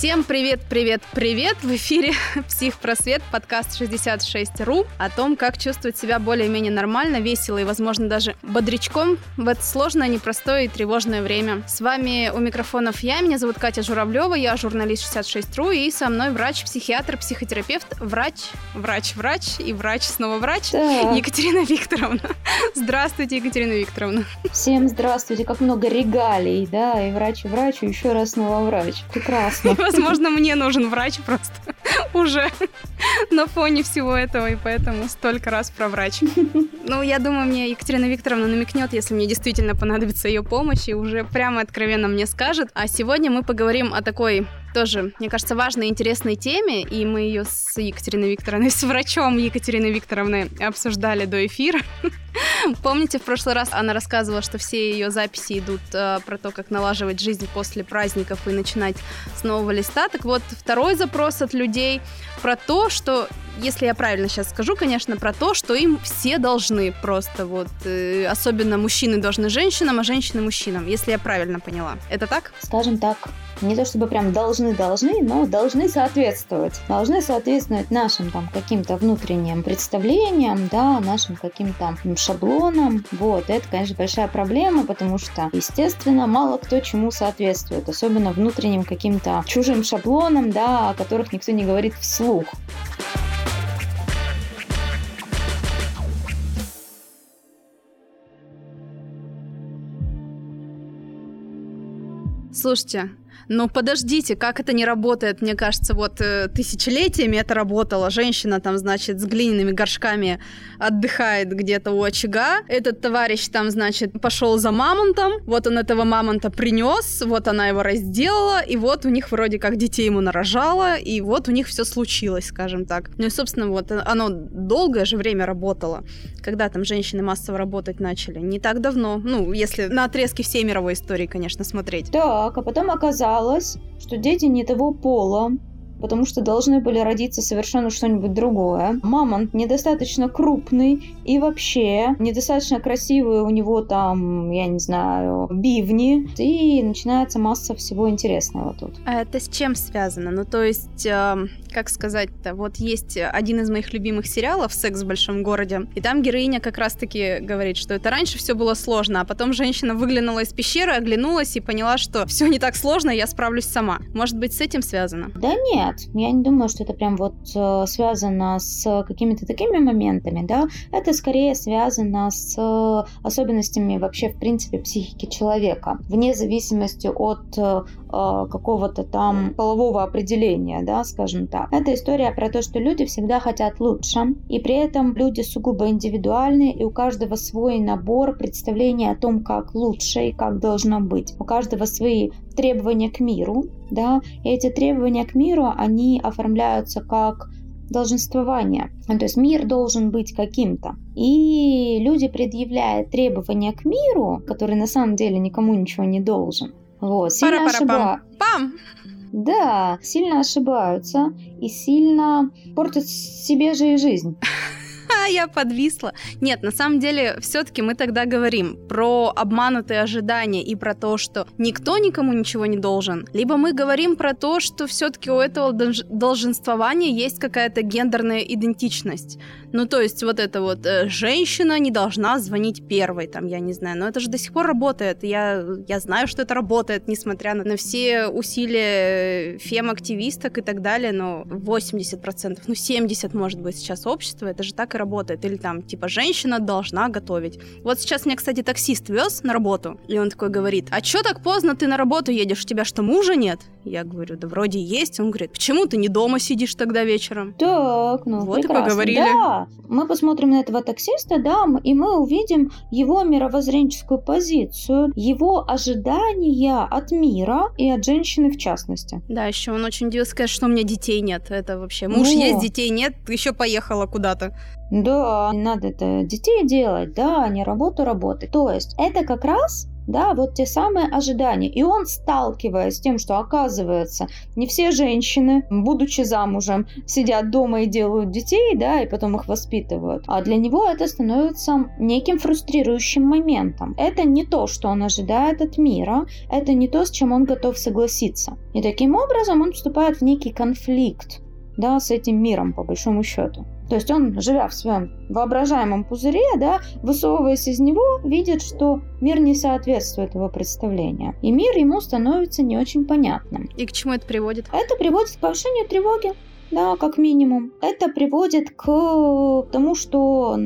Всем привет, привет, привет! В эфире «Психпросвет», подкаст 66.ru о том, как чувствовать себя более-менее нормально, весело и, возможно, даже бодрячком в это сложное, непростое и тревожное время. С вами у микрофонов я, меня зовут Катя Журавлева, я журналист 66.ru, и со мной врач, психиатр, психотерапевт, врач, врач, врач и врач, снова врач, да. Екатерина Викторовна. Здравствуйте, Екатерина Викторовна. Всем здравствуйте, как много регалий, да, и врач, и врач, и еще раз снова врач. Прекрасно. Возможно, мне нужен врач просто уже на фоне всего этого, и поэтому столько раз про врач. Ну, я думаю, мне Екатерина Викторовна намекнет, если мне действительно понадобится ее помощь, и уже прямо откровенно мне скажет. А сегодня мы поговорим о такой тоже, мне кажется, важной и интересной теме, и мы ее с Екатериной Викторовной, с врачом Екатериной Викторовной обсуждали до эфира. Помните, в прошлый раз она рассказывала, что все ее записи идут э, про то, как налаживать жизнь после праздников и начинать с нового листа. Так вот, второй запрос от людей про то, что если я правильно сейчас скажу, конечно, про то, что им все должны просто вот, э, особенно мужчины должны женщинам, а женщины мужчинам, если я правильно поняла. Это так? Скажем так. Не то чтобы прям должны-должны, но должны соответствовать. Должны соответствовать нашим там каким-то внутренним представлениям, да, нашим каким-то шаблонам. Вот, это, конечно, большая проблема, потому что, естественно, мало кто чему соответствует, особенно внутренним каким-то чужим шаблонам, да, о которых никто не говорит вслух. Слушайте, ну подождите, как это не работает? Мне кажется, вот э, тысячелетиями это работало. Женщина там, значит, с глиняными горшками отдыхает где-то у очага. Этот товарищ там, значит, пошел за мамонтом. Вот он этого мамонта принес, вот она его разделала, и вот у них вроде как детей ему нарожала, и вот у них все случилось, скажем так. Ну и, собственно, вот оно долгое же время работало. Когда там женщины массово работать начали? Не так давно. Ну, если на отрезке всей мировой истории, конечно, смотреть. Так, а потом оказалось, что дети не того пола, потому что должны были родиться совершенно что-нибудь другое. Мамонт недостаточно крупный и вообще недостаточно красивый у него там, я не знаю, бивни, и начинается масса всего интересного тут. А это с чем связано? Ну, то есть, э, как сказать-то, вот есть один из моих любимых сериалов «Секс в большом городе», и там героиня как раз-таки говорит, что это раньше все было сложно, а потом женщина выглянула из пещеры, оглянулась и поняла, что все не так сложно, я справлюсь сама. Может быть, с этим связано? Да нет, нет, я не думаю, что это прям вот э, связано с какими-то такими моментами, да, это скорее связано с особенностями вообще, в принципе, психики человека, вне зависимости от э, какого-то там полового определения, да, скажем так. Это история про то, что люди всегда хотят лучше, и при этом люди сугубо индивидуальны, и у каждого свой набор представлений о том, как лучше и как должно быть. У каждого свои требования к миру, да, и эти требования к миру, они оформляются как долженствование. Ну, то есть мир должен быть каким-то. И люди предъявляют требования к миру, который на самом деле никому ничего не должен. Вот, сильно ошибаются. Да, сильно ошибаются и сильно портят себе же и жизнь. я подвисла. Нет, на самом деле, все-таки мы тогда говорим про обманутые ожидания и про то, что никто никому ничего не должен. Либо мы говорим про то, что все-таки у этого долженствования есть какая-то гендерная идентичность. Ну, то есть вот это вот э, женщина не должна звонить первой, там, я не знаю. Но это же до сих пор работает. Я, я знаю, что это работает, несмотря на, на все усилия фем-активисток и так далее, но 80%, ну 70% может быть сейчас общество, это же так и работает. Или там, типа, женщина должна готовить. Вот сейчас меня, кстати, таксист вез на работу, и он такой говорит, а чё так поздно ты на работу едешь? У тебя что, мужа нет? Я говорю, да вроде есть. Он говорит, почему ты не дома сидишь тогда вечером? Так, ну Вот прекрасно. и поговорили. Да, мы посмотрим на этого таксиста, да, и мы увидим его мировоззренческую позицию, его ожидания от мира и от женщины в частности. Да, еще он очень удивился сказать, что у меня детей нет. Это вообще муж Во. есть, детей нет, еще поехала куда-то. Да, надо это детей делать, да, а не работу работать. То есть это как раз да, вот те самые ожидания. И он, сталкиваясь с тем, что оказывается, не все женщины, будучи замужем, сидят дома и делают детей, да, и потом их воспитывают, а для него это становится неким фрустрирующим моментом. Это не то, что он ожидает от мира, это не то, с чем он готов согласиться. И таким образом он вступает в некий конфликт да, с этим миром, по большому счету. То есть он, живя в своем воображаемом пузыре, да, высовываясь из него, видит, что мир не соответствует его представлению. И мир ему становится не очень понятным. И к чему это приводит? Это приводит к повышению тревоги, да, как минимум. Это приводит к тому, что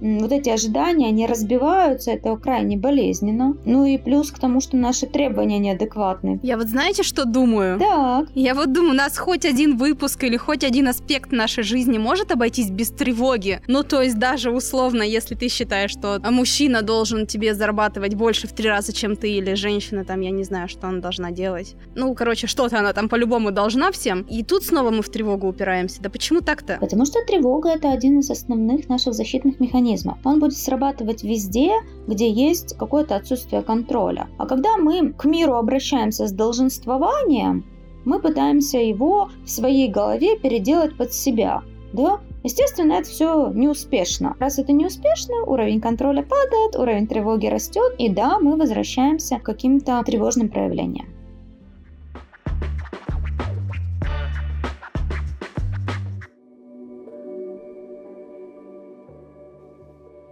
вот эти ожидания, они разбиваются, это крайне болезненно. Ну и плюс к тому, что наши требования неадекватны. Я вот знаете, что думаю? Так. Я вот думаю, у нас хоть один выпуск или хоть один аспект нашей жизни может обойтись без тревоги. Ну, то есть даже условно, если ты считаешь, что мужчина должен тебе зарабатывать больше в три раза, чем ты, или женщина там, я не знаю, что она должна делать. Ну, короче, что-то она там по-любому должна всем. И тут снова мы в тревогу упираемся. Да почему так-то? Потому что тревога это один из основных наших защитных механизмов механизма. Он будет срабатывать везде, где есть какое-то отсутствие контроля. А когда мы к миру обращаемся с долженствованием, мы пытаемся его в своей голове переделать под себя. Да? Естественно, это все неуспешно. Раз это неуспешно, уровень контроля падает, уровень тревоги растет, и да, мы возвращаемся к каким-то тревожным проявлениям.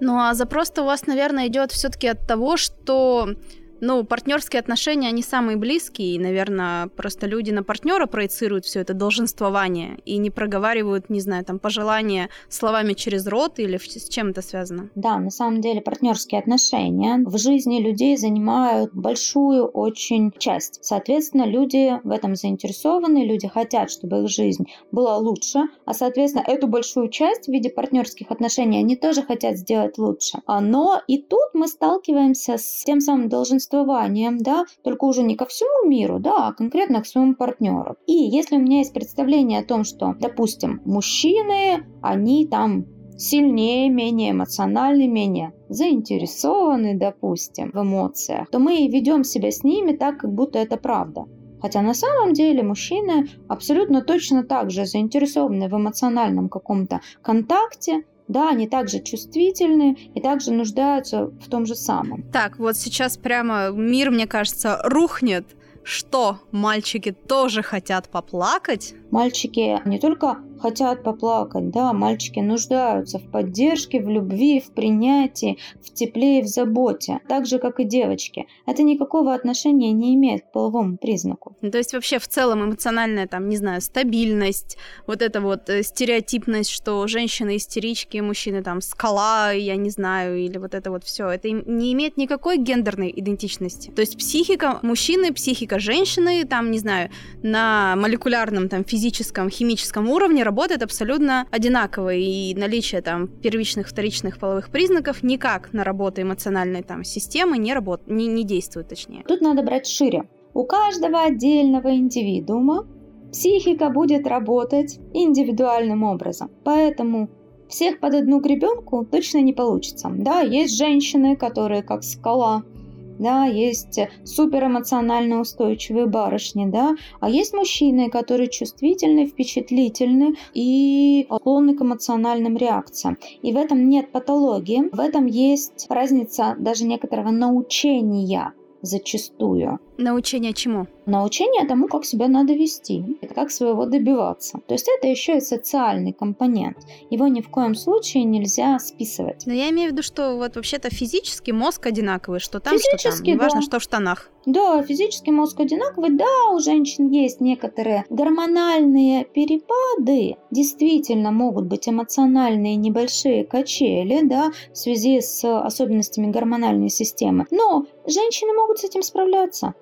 Ну а запрос-то у вас, наверное, идет все-таки от того, что ну, партнерские отношения, они самые близкие, и, наверное, просто люди на партнера проецируют все это долженствование и не проговаривают, не знаю, там, пожелания словами через рот или с чем это связано? Да, на самом деле партнерские отношения в жизни людей занимают большую очень часть. Соответственно, люди в этом заинтересованы, люди хотят, чтобы их жизнь была лучше, а, соответственно, эту большую часть в виде партнерских отношений они тоже хотят сделать лучше. А, но и тут мы сталкиваемся с тем самым долженствованием существованием, да, только уже не ко всему миру, да, а конкретно к своему партнеру. И если у меня есть представление о том, что, допустим, мужчины, они там сильнее, менее эмоциональны, менее заинтересованы, допустим, в эмоциях, то мы ведем себя с ними так, как будто это правда. Хотя на самом деле мужчины абсолютно точно так же заинтересованы в эмоциональном каком-то контакте, да, они также чувствительны и также нуждаются в том же самом. Так, вот сейчас прямо мир, мне кажется, рухнет. Что, мальчики тоже хотят поплакать? Мальчики не только хотят поплакать, да, мальчики нуждаются в поддержке, в любви, в принятии, в тепле и в заботе, так же, как и девочки. Это никакого отношения не имеет к половому признаку. Ну, то есть вообще в целом эмоциональная, там, не знаю, стабильность, вот эта вот э, стереотипность, что женщины истерички, мужчины там скала, я не знаю, или вот это вот все, это не имеет никакой гендерной идентичности. То есть психика мужчины, психика женщины, там, не знаю, на молекулярном, там, физическом, химическом уровне работает абсолютно одинаково, и наличие там первичных, вторичных половых признаков никак на работу эмоциональной там системы не, работ... не, не действует, точнее. Тут надо брать шире. У каждого отдельного индивидуума психика будет работать индивидуальным образом. Поэтому всех под одну гребенку точно не получится. Да, есть женщины, которые как скала, да, есть суперэмоционально устойчивые барышни, да, а есть мужчины, которые чувствительны, впечатлительны и склонны к эмоциональным реакциям. И в этом нет патологии, в этом есть разница даже некоторого научения зачастую. Научение чему? Научение тому, как себя надо вести, как своего добиваться. То есть это еще и социальный компонент. Его ни в коем случае нельзя списывать. Но я имею в виду, что вот вообще-то физически мозг одинаковый, что там, физически, что там. Неважно, да. что в штанах. Да, физически мозг одинаковый. Да, у женщин есть некоторые гормональные перепады. Действительно могут быть эмоциональные небольшие качели, да, в связи с особенностями гормональной системы. Но женщины могут с этим справляться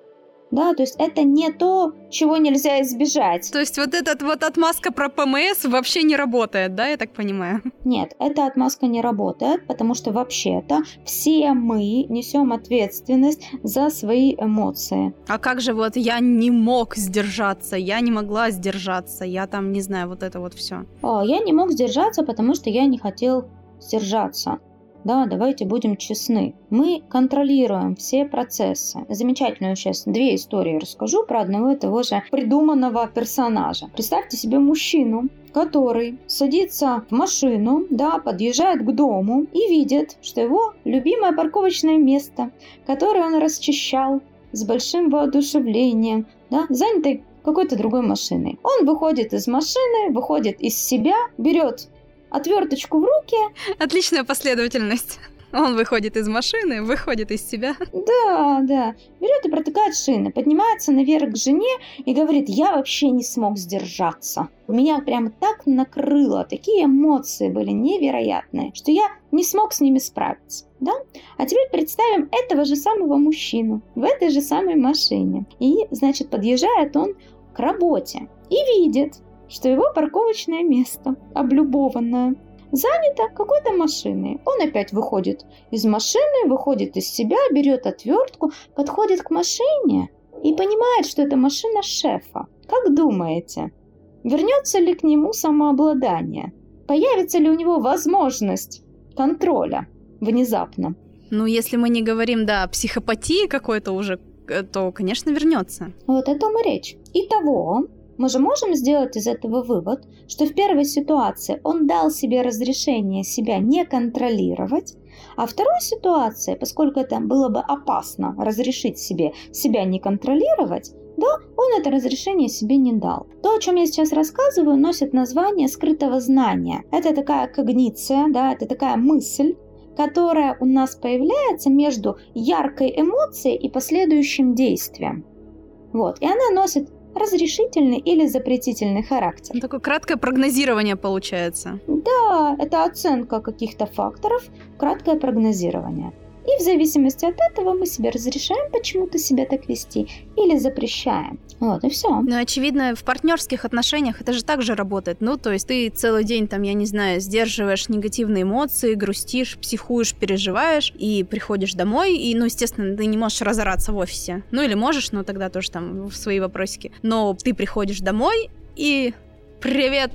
да, то есть это не то, чего нельзя избежать. То есть вот эта вот отмазка про ПМС вообще не работает, да, я так понимаю? Нет, эта отмазка не работает, потому что вообще-то все мы несем ответственность за свои эмоции. А как же вот я не мог сдержаться, я не могла сдержаться, я там, не знаю, вот это вот все. О, я не мог сдержаться, потому что я не хотел сдержаться. Да, давайте будем честны. Мы контролируем все процессы. Замечательную сейчас две истории расскажу про одного и того же придуманного персонажа. Представьте себе мужчину, который садится в машину, да, подъезжает к дому и видит, что его любимое парковочное место, которое он расчищал с большим воодушевлением, да, занято какой-то другой машиной. Он выходит из машины, выходит из себя, берет отверточку в руки. Отличная последовательность. Он выходит из машины, выходит из себя. Да, да. Берет и протыкает шины, поднимается наверх к жене и говорит, я вообще не смог сдержаться. Меня прям так накрыло, такие эмоции были невероятные, что я не смог с ними справиться. Да? А теперь представим этого же самого мужчину в этой же самой машине. И, значит, подъезжает он к работе и видит, что его парковочное место, облюбованное, занято какой-то машиной. Он опять выходит из машины, выходит из себя, берет отвертку, подходит к машине и понимает, что это машина шефа. Как думаете, вернется ли к нему самообладание? Появится ли у него возможность контроля внезапно? Ну, если мы не говорим, да, о психопатии какой-то уже, э, то, конечно, вернется. Вот о том и речь. Итого, мы же можем сделать из этого вывод, что в первой ситуации он дал себе разрешение себя не контролировать, а второй ситуации, поскольку это было бы опасно разрешить себе себя не контролировать, да, он это разрешение себе не дал. То, о чем я сейчас рассказываю, носит название скрытого знания. Это такая когниция, да, это такая мысль, которая у нас появляется между яркой эмоцией и последующим действием. Вот, и она носит разрешительный или запретительный характер. Такое краткое прогнозирование получается. Да, это оценка каких-то факторов, краткое прогнозирование. И в зависимости от этого мы себе разрешаем почему-то себя так вести или запрещаем. Вот и все. Ну, очевидно, в партнерских отношениях это же так же работает. Ну, то есть ты целый день там, я не знаю, сдерживаешь негативные эмоции, грустишь, психуешь, переживаешь, и приходишь домой, и, ну, естественно, ты не можешь разораться в офисе. Ну, или можешь, но тогда тоже там в свои вопросики. Но ты приходишь домой, и привет,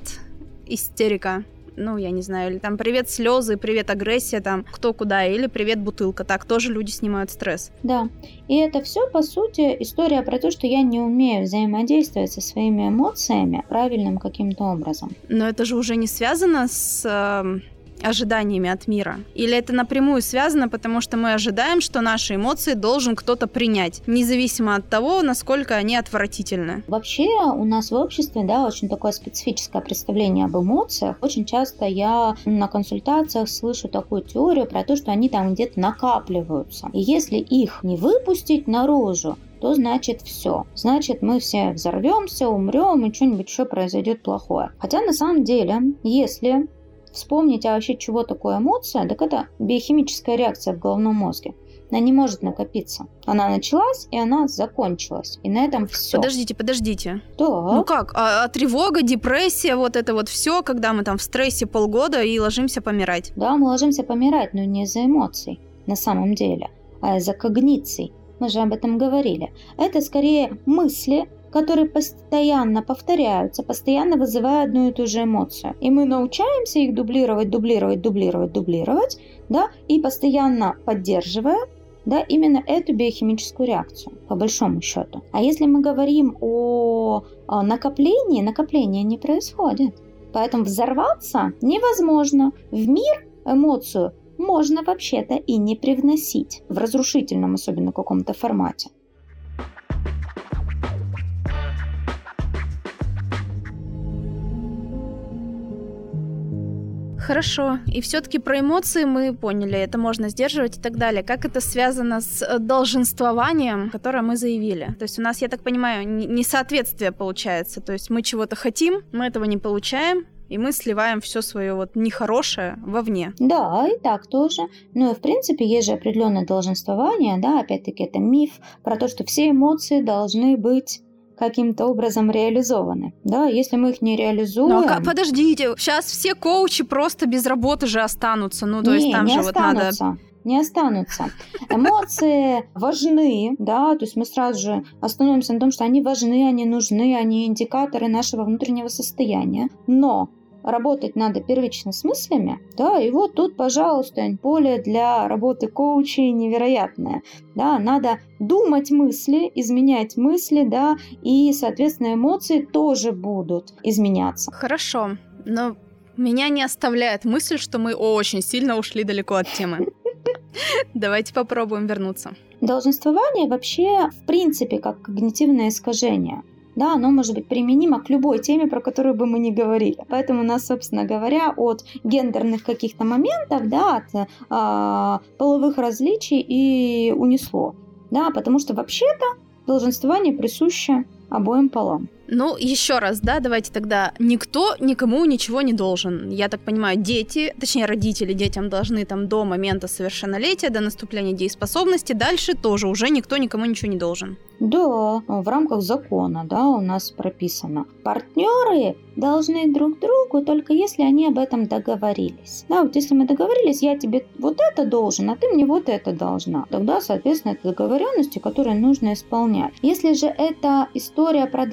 истерика ну, я не знаю, или там привет слезы, привет агрессия, там кто куда, или привет бутылка. Так тоже люди снимают стресс. Да. И это все, по сути, история про то, что я не умею взаимодействовать со своими эмоциями правильным каким-то образом. Но это же уже не связано с эм, ожиданиями от мира? Или это напрямую связано, потому что мы ожидаем, что наши эмоции должен кто-то принять, независимо от того, насколько они отвратительны? Вообще у нас в обществе, да, очень такое специфическое представление об эмоциях. Очень часто я на консультациях слышу такую теорию про то, что они там где-то накапливаются. И если их не выпустить наружу, то значит все. Значит, мы все взорвемся, умрем, и что-нибудь еще произойдет плохое. Хотя на самом деле, если вспомнить, а вообще чего такое эмоция, так это биохимическая реакция в головном мозге. Она не может накопиться. Она началась, и она закончилась. И на этом все. Подождите, подождите. Да. Ну как? А, а тревога, депрессия, вот это вот все, когда мы там в стрессе полгода и ложимся помирать. Да, мы ложимся помирать, но не из-за эмоций на самом деле, а из-за когниций. Мы же об этом говорили. Это скорее мысли, которые постоянно повторяются, постоянно вызывая одну и ту же эмоцию. И мы научаемся их дублировать, дублировать, дублировать, дублировать, да, и постоянно поддерживая да, именно эту биохимическую реакцию, по большому счету. А если мы говорим о, о накоплении, накопление не происходит. Поэтому взорваться невозможно. В мир эмоцию можно вообще-то и не привносить в разрушительном, особенно каком-то формате. Хорошо. И все-таки про эмоции мы поняли, это можно сдерживать и так далее. Как это связано с э, долженствованием, которое мы заявили? То есть у нас, я так понимаю, несоответствие получается. То есть мы чего-то хотим, мы этого не получаем, и мы сливаем все свое вот нехорошее вовне. Да, и так тоже. Ну и в принципе есть же определенное долженствование, да, опять-таки это миф про то, что все эмоции должны быть каким-то образом реализованы. Да, если мы их не реализуем... Ну, а подождите, сейчас все коучи просто без работы же останутся. Ну, то не, есть там не же останутся. вот надо не останутся. Эмоции важны, да, то есть мы сразу же остановимся на том, что они важны, они нужны, они индикаторы нашего внутреннего состояния. Но работать надо первично с мыслями, да, и вот тут, пожалуйста, поле для работы коучей невероятное, да, надо думать мысли, изменять мысли, да, и, соответственно, эмоции тоже будут изменяться. Хорошо, но меня не оставляет мысль, что мы очень сильно ушли далеко от темы. Давайте попробуем вернуться. Долженствование вообще, в принципе, как когнитивное искажение да, оно может быть применимо к любой теме, про которую бы мы ни говорили. Поэтому нас, собственно говоря, от гендерных каких-то моментов, да, от э, половых различий и унесло. Да, потому что вообще-то долженствование присуще обоим полам. Ну, еще раз, да, давайте тогда. Никто никому ничего не должен. Я так понимаю, дети, точнее, родители детям должны там до момента совершеннолетия, до наступления дееспособности, дальше тоже уже никто никому ничего не должен. Да, в рамках закона, да, у нас прописано. Партнеры должны друг другу, только если они об этом договорились. Да, вот если мы договорились, я тебе вот это должен, а ты мне вот это должна. Тогда, соответственно, это договоренности, которые нужно исполнять. Если же это история про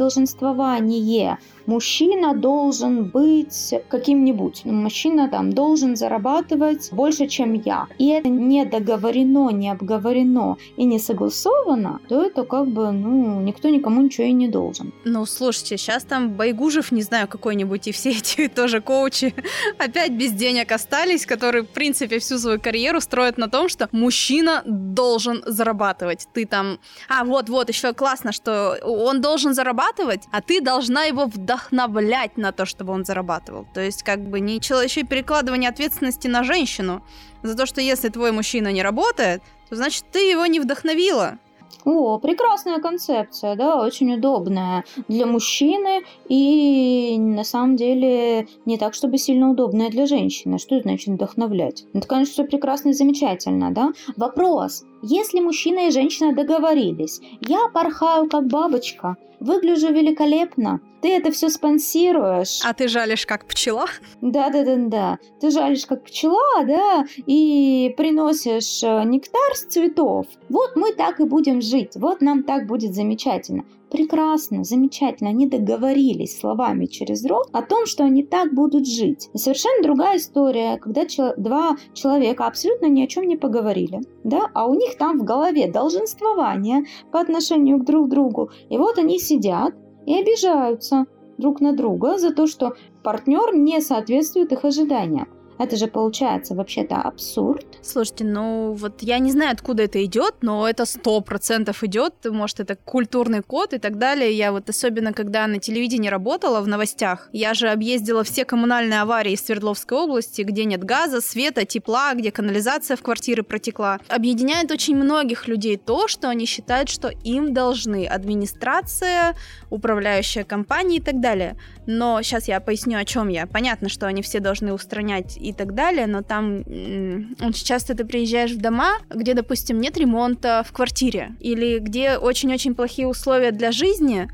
долженствование, мужчина должен быть каким-нибудь. Ну, мужчина там должен зарабатывать больше, чем я. И это не договорено, не обговорено и не согласовано, то это как бы, ну, никто никому ничего и не должен. Ну, слушайте, сейчас там Байгужев, не знаю, какой-нибудь, и все эти тоже коучи опять без денег остались, которые, в принципе, всю свою карьеру строят на том, что мужчина должен зарабатывать. Ты там... А, вот-вот, еще классно, что он должен зарабатывать, а ты должна его вдохновлять вдохновлять на то, чтобы он зарабатывал. То есть, как бы, не еще и перекладывание ответственности на женщину. За то, что если твой мужчина не работает, то значит ты его не вдохновила. О, прекрасная концепция, да, очень удобная для мужчины и на самом деле не так, чтобы сильно удобная для женщины. Что значит вдохновлять? Это, конечно, все прекрасно и замечательно, да? Вопрос. Если мужчина и женщина договорились, я порхаю как бабочка, выгляжу великолепно, ты это все спонсируешь. А ты жалишь как пчела? Да-да-да-да. Ты жалишь как пчела, да, и приносишь э, нектар с цветов. Вот мы так и будем жить, вот нам так будет замечательно. Прекрасно, замечательно, они договорились словами через рот о том, что они так будут жить. И совершенно другая история, когда чел- два человека абсолютно ни о чем не поговорили, да, а у них там в голове долженствование по отношению к друг другу. И вот они сидят и обижаются друг на друга за то, что партнер не соответствует их ожиданиям. Это же получается вообще-то абсурд. Слушайте, ну вот я не знаю, откуда это идет, но это сто процентов идет. Может, это культурный код и так далее. Я вот особенно, когда на телевидении работала в новостях, я же объездила все коммунальные аварии в Свердловской области, где нет газа, света, тепла, где канализация в квартиры протекла. Объединяет очень многих людей то, что они считают, что им должны администрация, управляющая компания и так далее. Но сейчас я поясню, о чем я. Понятно, что они все должны устранять и так далее, но там очень часто ты приезжаешь в дома, где, допустим, нет ремонта в квартире, или где очень-очень плохие условия для жизни,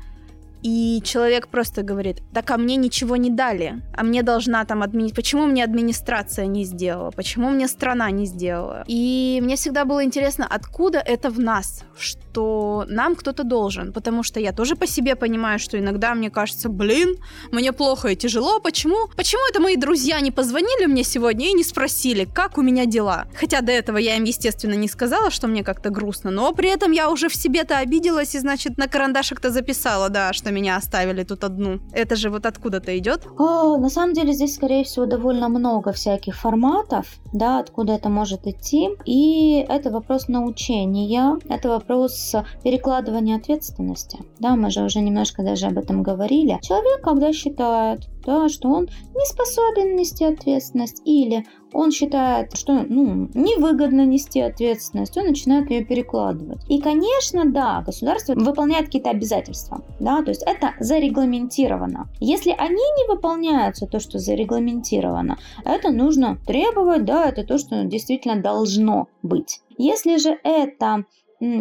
и человек просто говорит, так а мне ничего не дали, а мне должна там админи... Почему мне администрация не сделала? Почему мне страна не сделала? И мне всегда было интересно, откуда это в нас, что нам кто-то должен, потому что я тоже по себе понимаю, что иногда мне кажется, блин, мне плохо и тяжело, почему? Почему это мои друзья не позвонили мне сегодня и не спросили, как у меня дела? Хотя до этого я им, естественно, не сказала, что мне как-то грустно, но при этом я уже в себе-то обиделась и, значит, на карандашик-то записала, да, что меня оставили тут одну. Это же вот откуда-то идет? О, на самом деле здесь, скорее всего, довольно много всяких форматов, да, откуда это может идти. И это вопрос научения, это вопрос перекладывания ответственности. Да, мы же уже немножко даже об этом говорили. Человек, когда считает, да, что он не способен нести ответственность или он считает, что ну, невыгодно нести ответственность, он начинает ее перекладывать. И, конечно, да, государство выполняет какие-то обязательства, да, то есть это зарегламентировано. Если они не выполняются, то, что зарегламентировано, это нужно требовать, да, это то, что действительно должно быть. Если же это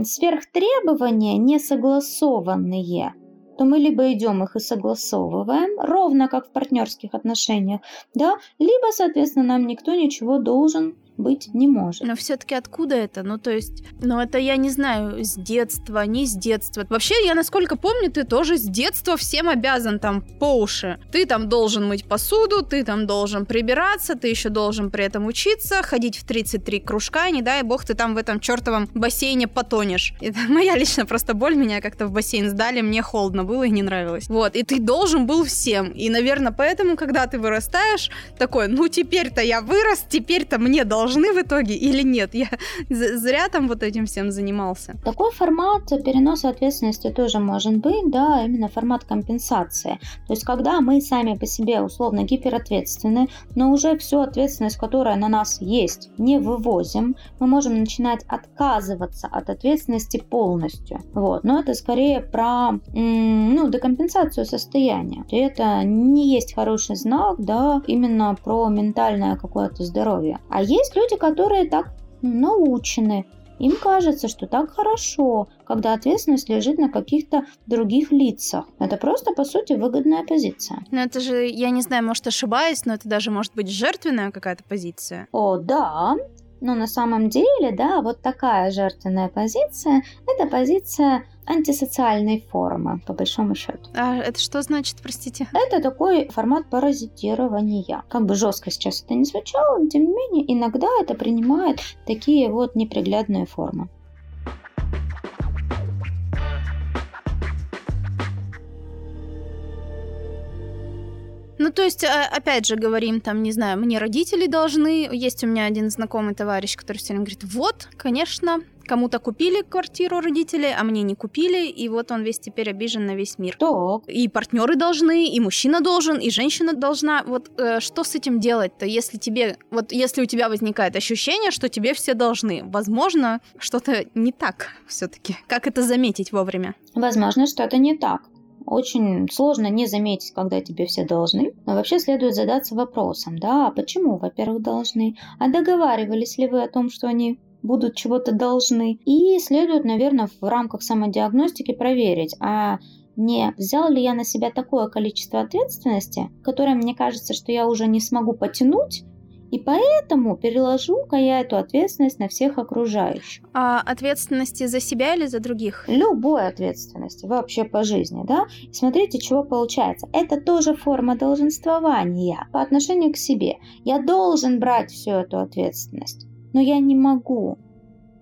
сверхтребования не согласованные, то мы либо идем их и согласовываем, ровно как в партнерских отношениях, да, либо, соответственно, нам никто ничего должен быть не может. Но все-таки откуда это? Ну, то есть, ну, это я не знаю, с детства, не с детства. Вообще, я насколько помню, ты тоже с детства всем обязан там по уши. Ты там должен мыть посуду, ты там должен прибираться, ты еще должен при этом учиться, ходить в 33 кружка, не дай бог ты там в этом чертовом бассейне потонешь. Это моя лично просто боль, меня как-то в бассейн сдали, мне холодно было и не нравилось. Вот, и ты должен был всем. И, наверное, поэтому, когда ты вырастаешь, такой, ну теперь-то я вырос, теперь-то мне должны в итоге или нет? Я зря там вот этим всем занимался. Такой формат переноса ответственности тоже может быть, да, именно формат компенсации. То есть, когда мы сами по себе условно гиперответственны, но уже всю ответственность, которая на нас есть, не вывозим, мы можем начинать отказываться от ответственности полностью. Вот. Но это скорее про ну, декомпенсацию состояния. И это не есть хороший знак, да, именно про ментальное какое-то здоровье. А есть люди, которые так научены, им кажется, что так хорошо, когда ответственность лежит на каких-то других лицах. Это просто, по сути, выгодная позиция. Но это же, я не знаю, может ошибаюсь, но это даже может быть жертвенная какая-то позиция. О, да, но на самом деле, да, вот такая жертвенная позиция – это позиция антисоциальной формы, по большому счету. А это что значит, простите? Это такой формат паразитирования. Как бы жестко сейчас это не звучало, но тем не менее иногда это принимает такие вот неприглядные формы. То есть, а, опять же, говорим там, не знаю, мне родители должны. Есть у меня один знакомый товарищ, который все время говорит, вот, конечно, кому-то купили квартиру родители, а мне не купили, и вот он весь теперь обижен на весь мир. Так. И партнеры должны, и мужчина должен, и женщина должна. Вот э, что с этим делать-то, если тебе, вот если у тебя возникает ощущение, что тебе все должны, возможно, что-то не так все-таки. Как это заметить вовремя? Возможно, что-то не так. Очень сложно не заметить, когда тебе все должны. Но вообще следует задаться вопросом, да, а почему, во-первых, должны? А договаривались ли вы о том, что они будут чего-то должны? И следует, наверное, в рамках самодиагностики проверить, а не взял ли я на себя такое количество ответственности, которое мне кажется, что я уже не смогу потянуть, и поэтому переложу-ка я эту ответственность на всех окружающих. А ответственности за себя или за других? Любой ответственности, вообще по жизни, да? И смотрите, чего получается. Это тоже форма долженствования по отношению к себе. Я должен брать всю эту ответственность, но я не могу.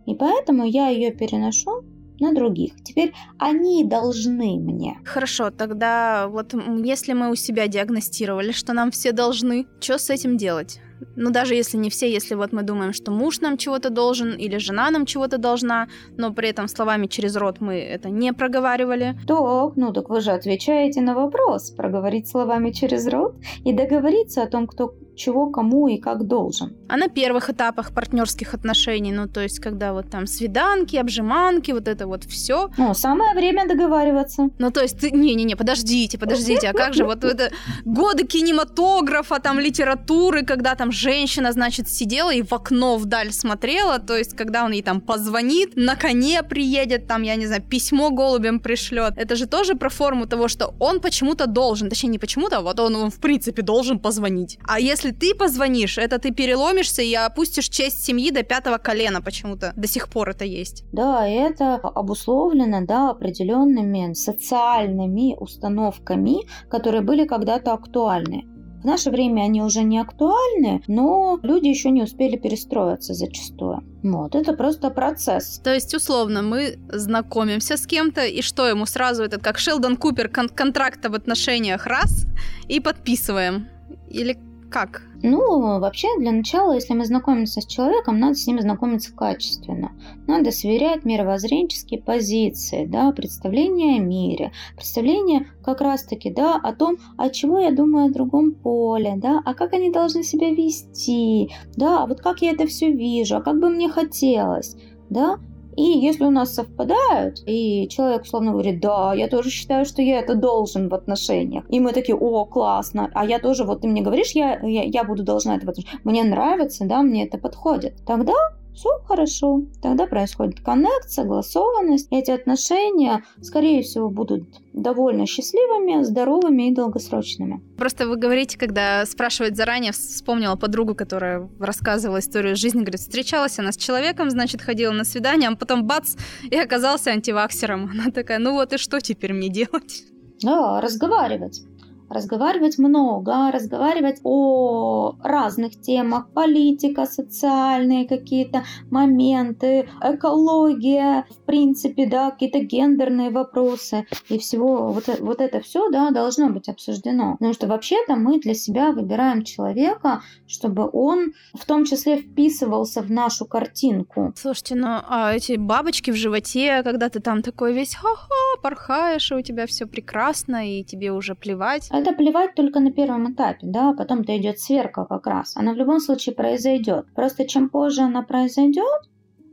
И поэтому я ее переношу на других. Теперь они должны мне. Хорошо, тогда вот если мы у себя диагностировали, что нам все должны, что с этим делать? Ну, даже если не все, если вот мы думаем, что муж нам чего-то должен или жена нам чего-то должна, но при этом словами через рот мы это не проговаривали. Так, ну так вы же отвечаете на вопрос, проговорить словами через рот и договориться о том, кто чего кому и как должен. А на первых этапах партнерских отношений, ну то есть когда вот там свиданки, обжиманки, вот это вот все. Ну, самое время договариваться. Ну то есть ты, не-не-не, подождите, подождите, а как же вот это годы кинематографа, там литературы, когда там женщина, значит, сидела и в окно вдаль смотрела, то есть когда он ей там позвонит, на коне приедет, там, я не знаю, письмо голубем пришлет. Это же тоже про форму того, что он почему-то должен, точнее не почему-то, а вот он, он в принципе должен позвонить. А если если ты позвонишь, это ты переломишься и опустишь честь семьи до пятого колена почему-то. До сих пор это есть. Да, это обусловлено, да, определенными социальными установками, которые были когда-то актуальны. В наше время они уже не актуальны, но люди еще не успели перестроиться зачастую. Вот, это просто процесс. То есть, условно, мы знакомимся с кем-то, и что ему сразу этот, как Шелдон Купер, кон- контракт об отношениях раз, и подписываем. Или как? Ну, вообще, для начала, если мы знакомимся с человеком, надо с ним знакомиться качественно. Надо сверять мировоззренческие позиции, да, представления о мире, представления как раз-таки, да, о том, о чего я думаю о другом поле, да, а как они должны себя вести, да, а вот как я это все вижу, а как бы мне хотелось, да, и если у нас совпадают, и человек условно говорит, да, я тоже считаю, что я это должен в отношениях. И мы такие, о, классно, а я тоже, вот ты мне говоришь, я, я, я буду должна это в отношениях. Мне нравится, да, мне это подходит. Тогда все хорошо. Тогда происходит коннект, согласованность. Эти отношения, скорее всего, будут довольно счастливыми, здоровыми и долгосрочными. Просто вы говорите, когда спрашивают заранее, вспомнила подругу, которая рассказывала историю жизни, говорит, встречалась она с человеком, значит, ходила на свидание, а потом бац, и оказался антиваксером. Она такая, ну вот и что теперь мне делать? Да, разговаривать разговаривать много, разговаривать о разных темах, политика, социальные какие-то моменты, экология, в принципе, да, какие-то гендерные вопросы и всего, вот, вот это все, да, должно быть обсуждено. Потому что вообще-то мы для себя выбираем человека, чтобы он в том числе вписывался в нашу картинку. Слушайте, ну а эти бабочки в животе, когда ты там такой весь ха-ха, порхаешь, и у тебя все прекрасно, и тебе уже плевать. Это плевать только на первом этапе, да, а потом-то идет сверка как раз. Она в любом случае произойдет. Просто чем позже она произойдет,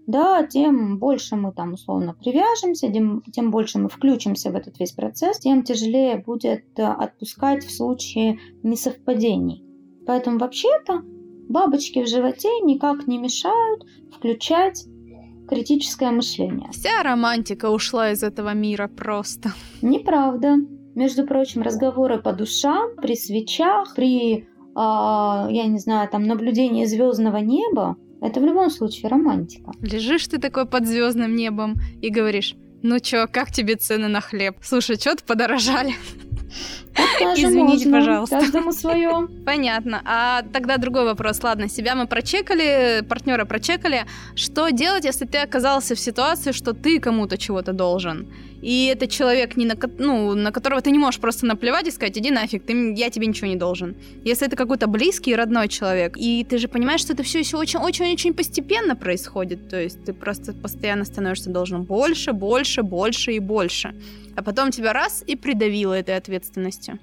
да, тем больше мы там условно привяжемся, тем, тем больше мы включимся в этот весь процесс, тем тяжелее будет э, отпускать в случае несовпадений. Поэтому вообще-то бабочки в животе никак не мешают включать критическое мышление. Вся романтика ушла из этого мира просто. Неправда. Между прочим, разговоры по душам при свечах, при, э, я не знаю, там наблюдении звездного неба, это в любом случае романтика. Лежишь ты такой под звездным небом и говоришь, ну чё, как тебе цены на хлеб? Слушай, что-то подорожали. Извините, можно. пожалуйста. Каждому свое. Понятно. А тогда другой вопрос. Ладно, себя мы прочекали, партнера прочекали. Что делать, если ты оказался в ситуации, что ты кому-то чего-то должен? И это человек, не на, ну, на которого ты не можешь просто наплевать и сказать, иди нафиг, ты, я тебе ничего не должен. Если это какой-то близкий, родной человек, и ты же понимаешь, что это все еще очень-очень-очень постепенно происходит, то есть ты просто постоянно становишься должен больше, больше, больше и больше. А потом тебя раз и придавило этой ответственностью.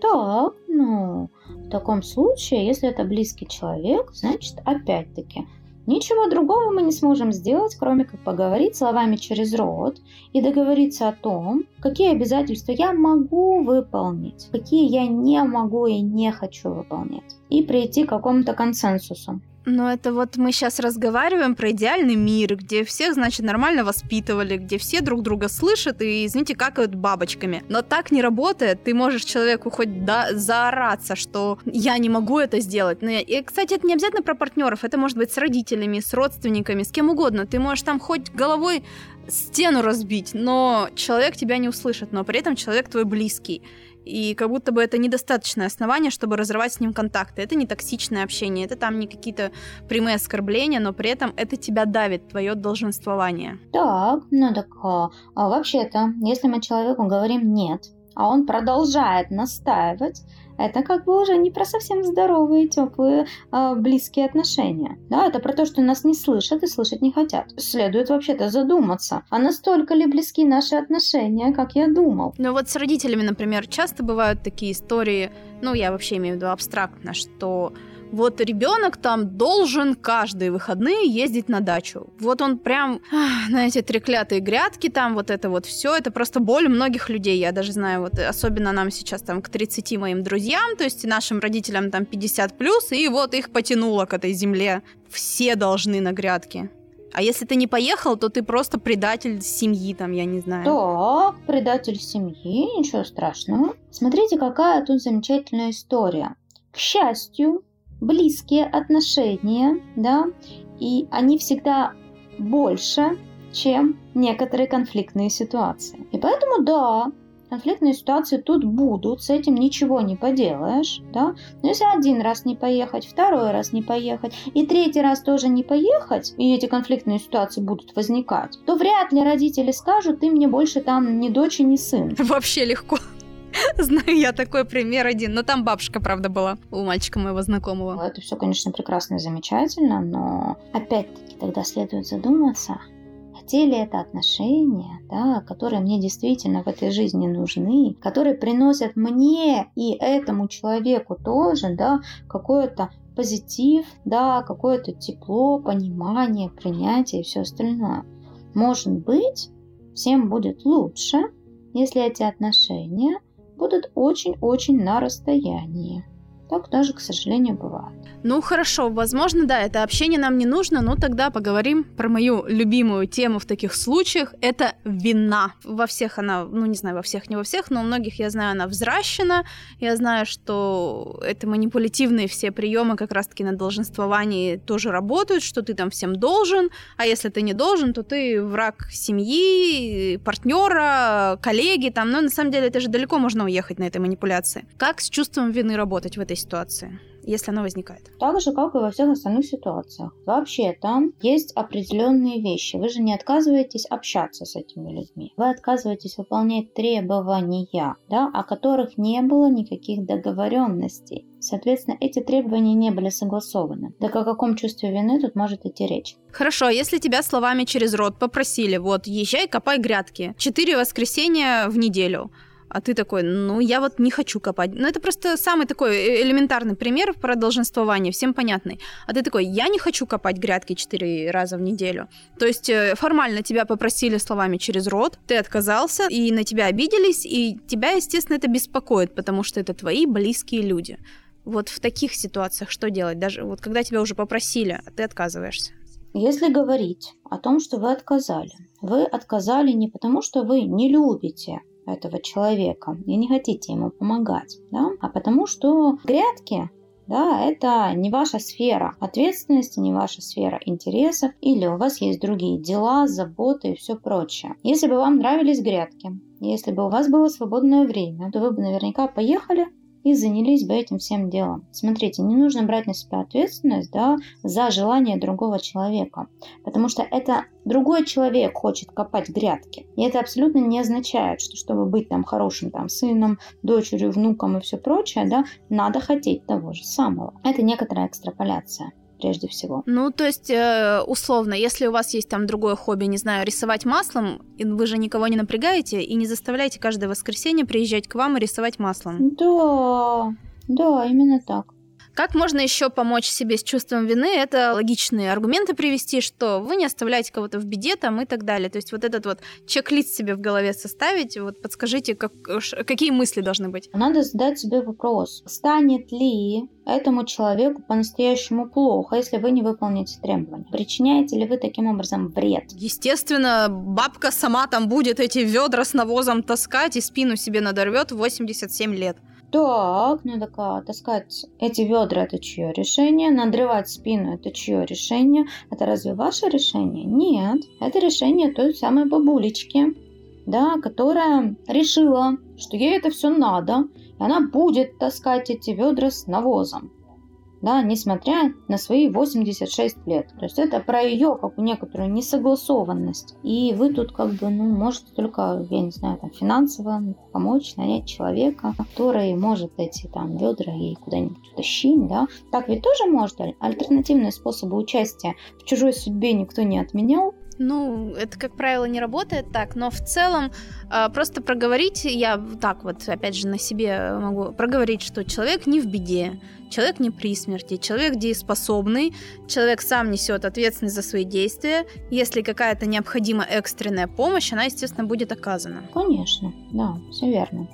Так, ну, в таком случае, если это близкий человек, значит, опять-таки, Ничего другого мы не сможем сделать, кроме как поговорить словами через рот и договориться о том, какие обязательства я могу выполнить, какие я не могу и не хочу выполнять, и прийти к какому-то консенсусу. Но это вот мы сейчас разговариваем про идеальный мир, где всех, значит, нормально воспитывали, где все друг друга слышат и, извините, какают бабочками. Но так не работает. Ты можешь человеку хоть да, заораться, что я не могу это сделать. Но, и, кстати, это не обязательно про партнеров. Это может быть с родителями, с родственниками, с кем угодно. Ты можешь там хоть головой стену разбить, но человек тебя не услышит, но при этом человек твой близкий и как будто бы это недостаточное основание, чтобы разрывать с ним контакты. Это не токсичное общение, это там не какие-то прямые оскорбления, но при этом это тебя давит, твое долженствование. Так, ну так а, а вообще-то, если мы человеку говорим нет, а он продолжает настаивать, это как бы уже не про совсем здоровые, теплые, э, близкие отношения. Да, это про то, что нас не слышат и слышать не хотят. Следует вообще-то задуматься, а настолько ли близки наши отношения, как я думал. Ну вот с родителями, например, часто бывают такие истории, ну я вообще имею в виду абстрактно, что вот ребенок там должен каждые выходные ездить на дачу. Вот он прям на эти треклятые грядки, там вот это вот все, это просто боль многих людей. Я даже знаю, вот особенно нам сейчас там к 30 моим друзьям, то есть нашим родителям там 50 плюс, и вот их потянуло к этой земле. Все должны на грядке. А если ты не поехал, то ты просто предатель семьи, там, я не знаю. Да, предатель семьи, ничего страшного. Смотрите, какая тут замечательная история. К счастью, близкие отношения, да, и они всегда больше, чем некоторые конфликтные ситуации. И поэтому, да, конфликтные ситуации тут будут, с этим ничего не поделаешь, да. Но если один раз не поехать, второй раз не поехать, и третий раз тоже не поехать, и эти конфликтные ситуации будут возникать, то вряд ли родители скажут, ты мне больше там ни дочь, ни сын. Вообще легко. Знаю я такой пример один. Но там бабушка, правда, была у мальчика моего знакомого. Это все, конечно, прекрасно и замечательно, но опять-таки тогда следует задуматься, те ли это отношения, да, которые мне действительно в этой жизни нужны, которые приносят мне и этому человеку тоже, да, какое-то позитив, да, какое-то тепло, понимание, принятие и все остальное. Может быть, всем будет лучше, если эти отношения будут очень-очень на расстоянии. Так даже, к сожалению, бывает. Ну хорошо, возможно, да, это общение нам не нужно, но тогда поговорим про мою любимую тему в таких случаях. Это вина. Во всех она, ну не знаю, во всех, не во всех, но у многих, я знаю, она взращена. Я знаю, что это манипулятивные все приемы как раз-таки на долженствовании тоже работают, что ты там всем должен, а если ты не должен, то ты враг семьи, партнера, коллеги, там, но на самом деле это же далеко можно уехать на этой манипуляции. Как с чувством вины работать в этой ситуации? если оно возникает. Так же, как и во всех остальных ситуациях. Вообще, там есть определенные вещи. Вы же не отказываетесь общаться с этими людьми. Вы отказываетесь выполнять требования, да, о которых не было никаких договоренностей. Соответственно, эти требования не были согласованы. Так о каком чувстве вины тут может идти речь? Хорошо, если тебя словами через рот попросили, вот, езжай, копай грядки, четыре воскресенья в неделю, а ты такой, ну, я вот не хочу копать. Ну, это просто самый такой э, элементарный пример про долженствование, всем понятный. А ты такой, я не хочу копать грядки четыре раза в неделю. То есть э, формально тебя попросили словами через рот, ты отказался, и на тебя обиделись, и тебя, естественно, это беспокоит, потому что это твои близкие люди. Вот в таких ситуациях что делать? Даже вот когда тебя уже попросили, а ты отказываешься. Если говорить о том, что вы отказали, вы отказали не потому, что вы не любите этого человека и не хотите ему помогать, да, а потому что грядки да, это не ваша сфера ответственности, не ваша сфера интересов, или у вас есть другие дела, заботы и все прочее. Если бы вам нравились грядки, если бы у вас было свободное время, то вы бы наверняка поехали и занялись бы этим всем делом. Смотрите, не нужно брать на себя ответственность да, за желание другого человека, потому что это другой человек хочет копать грядки. И это абсолютно не означает, что чтобы быть там хорошим там, сыном, дочерью, внуком и все прочее, да, надо хотеть того же самого. Это некоторая экстраполяция прежде всего. Ну, то есть, э, условно, если у вас есть там другое хобби, не знаю, рисовать маслом, вы же никого не напрягаете и не заставляете каждое воскресенье приезжать к вам и рисовать маслом. Да, да, именно так. Как можно еще помочь себе с чувством вины? Это логичные аргументы привести, что вы не оставляете кого-то в беде там и так далее. То есть вот этот вот чек-лист себе в голове составить, вот подскажите, как, какие мысли должны быть? Надо задать себе вопрос, станет ли этому человеку по-настоящему плохо, если вы не выполните требования? Причиняете ли вы таким образом вред? Естественно, бабка сама там будет эти ведра с навозом таскать и спину себе надорвет в 87 лет. Так, ну так а, таскать эти ведра это чье решение? Надрывать спину это чье решение? Это разве ваше решение? Нет, это решение той самой бабулечки, да, которая решила, что ей это все надо, и она будет таскать эти ведра с навозом да, несмотря на свои 86 лет. То есть это про ее как у некоторую несогласованность. И вы тут как бы, ну, можете только, я не знаю, там, финансово помочь, нанять человека, который может эти там ведра ей куда-нибудь утащить, да. Так ведь тоже может. Альтернативные способы участия в чужой судьбе никто не отменял. Ну, это, как правило, не работает так, но в целом э, просто проговорить, я так вот, опять же, на себе могу проговорить, что человек не в беде, человек не при смерти, человек дееспособный, человек сам несет ответственность за свои действия. Если какая-то необходима экстренная помощь, она, естественно, будет оказана. Конечно, да, все верно.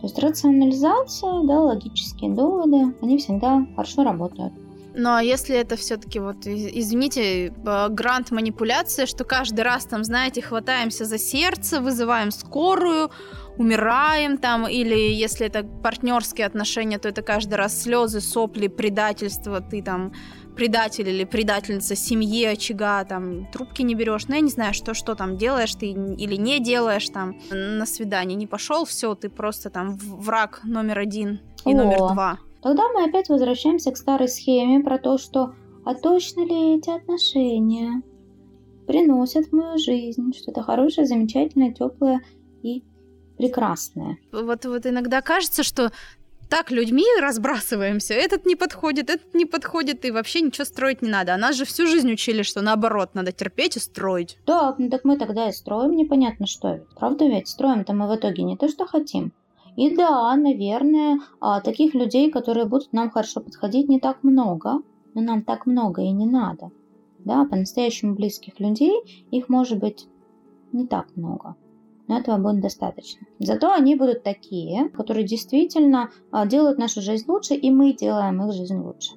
То есть рационализация, да, логические доводы, они всегда хорошо работают. Ну а если это все-таки вот, извините, грант манипуляция, что каждый раз там, знаете, хватаемся за сердце, вызываем скорую, умираем там, или если это партнерские отношения, то это каждый раз слезы, сопли, предательство, ты там предатель или предательница семьи, очага, там, трубки не берешь, ну, я не знаю, что, что там делаешь ты или не делаешь там, на свидание не пошел, все, ты просто там враг номер один и О. номер два. Тогда мы опять возвращаемся к старой схеме про то, что а точно ли эти отношения приносят в мою жизнь что-то хорошее, замечательное, теплое и прекрасное. Вот, вот иногда кажется, что так людьми разбрасываемся. Этот не подходит, этот не подходит, и вообще ничего строить не надо. А нас же всю жизнь учили, что наоборот, надо терпеть и строить. Да, ну так мы тогда и строим непонятно что. Правда ведь? Строим-то мы в итоге не то, что хотим. И да, наверное, а, таких людей, которые будут нам хорошо подходить, не так много. Но нам так много и не надо. Да, по-настоящему близких людей их может быть не так много. Но этого будет достаточно. Зато они будут такие, которые действительно а, делают нашу жизнь лучше, и мы делаем их жизнь лучше.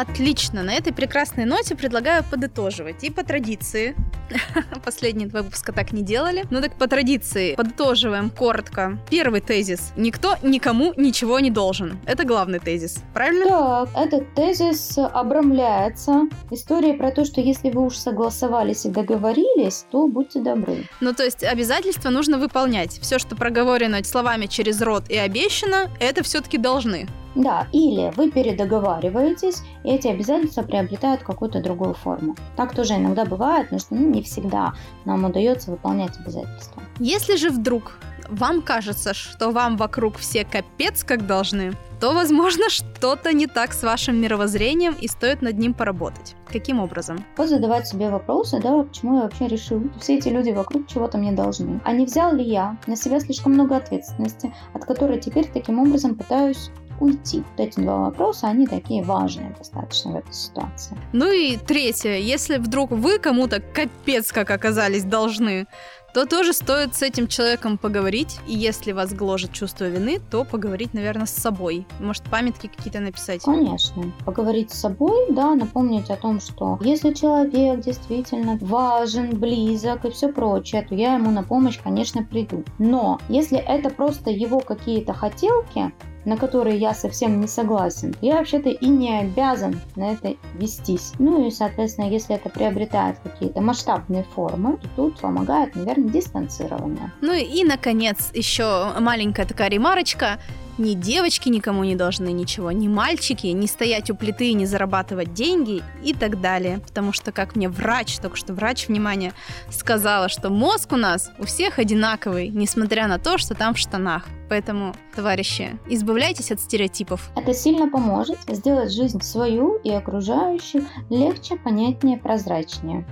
Отлично. На этой прекрасной ноте предлагаю подытоживать. И по традиции, последние два выпуска так не делали, но так по традиции подытоживаем коротко. Первый тезис. Никто никому ничего не должен. Это главный тезис. Правильно? Так, этот тезис обрамляется историей про то, что если вы уж согласовались и договорились, то будьте добры. Ну, то есть обязательства нужно выполнять. Все, что проговорено словами через рот и обещано, это все-таки должны. Да, или вы передоговариваетесь, и эти обязательства приобретают какую-то другую форму. Так тоже иногда бывает, но что ну, не всегда нам удается выполнять обязательства. Если же вдруг вам кажется, что вам вокруг все капец как должны, то, возможно, что-то не так с вашим мировоззрением и стоит над ним поработать. Каким образом? Вот задавать себе вопросы, да, почему я вообще решил, все эти люди вокруг чего-то мне должны. А не взял ли я на себя слишком много ответственности, от которой теперь таким образом пытаюсь уйти. Вот эти два вопроса, они такие важные достаточно в этой ситуации. Ну и третье, если вдруг вы кому-то капец как оказались должны, то тоже стоит с этим человеком поговорить. И если вас гложет чувство вины, то поговорить, наверное, с собой. Может, памятки какие-то написать? Конечно. Поговорить с собой, да, напомнить о том, что если человек действительно важен, близок и все прочее, то я ему на помощь, конечно, приду. Но если это просто его какие-то хотелки, на которые я совсем не согласен, я вообще-то и не обязан на это вестись. Ну и, соответственно, если это приобретает какие-то масштабные формы, то тут помогает, наверное, дистанцирование. Ну и, наконец, еще маленькая такая ремарочка. Ни девочки никому не должны ничего, ни мальчики, не стоять у плиты и не зарабатывать деньги и так далее. Потому что, как мне врач, только что врач, внимание, сказала, что мозг у нас у всех одинаковый, несмотря на то, что там в штанах. Поэтому, товарищи, избавляйтесь от стереотипов. Это сильно поможет сделать жизнь свою и окружающих легче, понятнее, прозрачнее.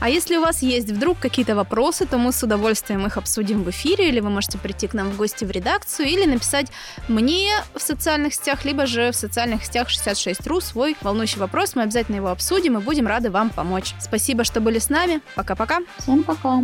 А если у вас есть вдруг какие-то вопросы, то мы с удовольствием их обсудим в эфире, или вы можете прийти к нам в гости в редакцию, или написать мне в социальных сетях, либо же в социальных сетях 66.ru свой волнующий вопрос. Мы обязательно его обсудим и будем рады вам помочь. Спасибо, что были с нами. Пока-пока. Всем пока.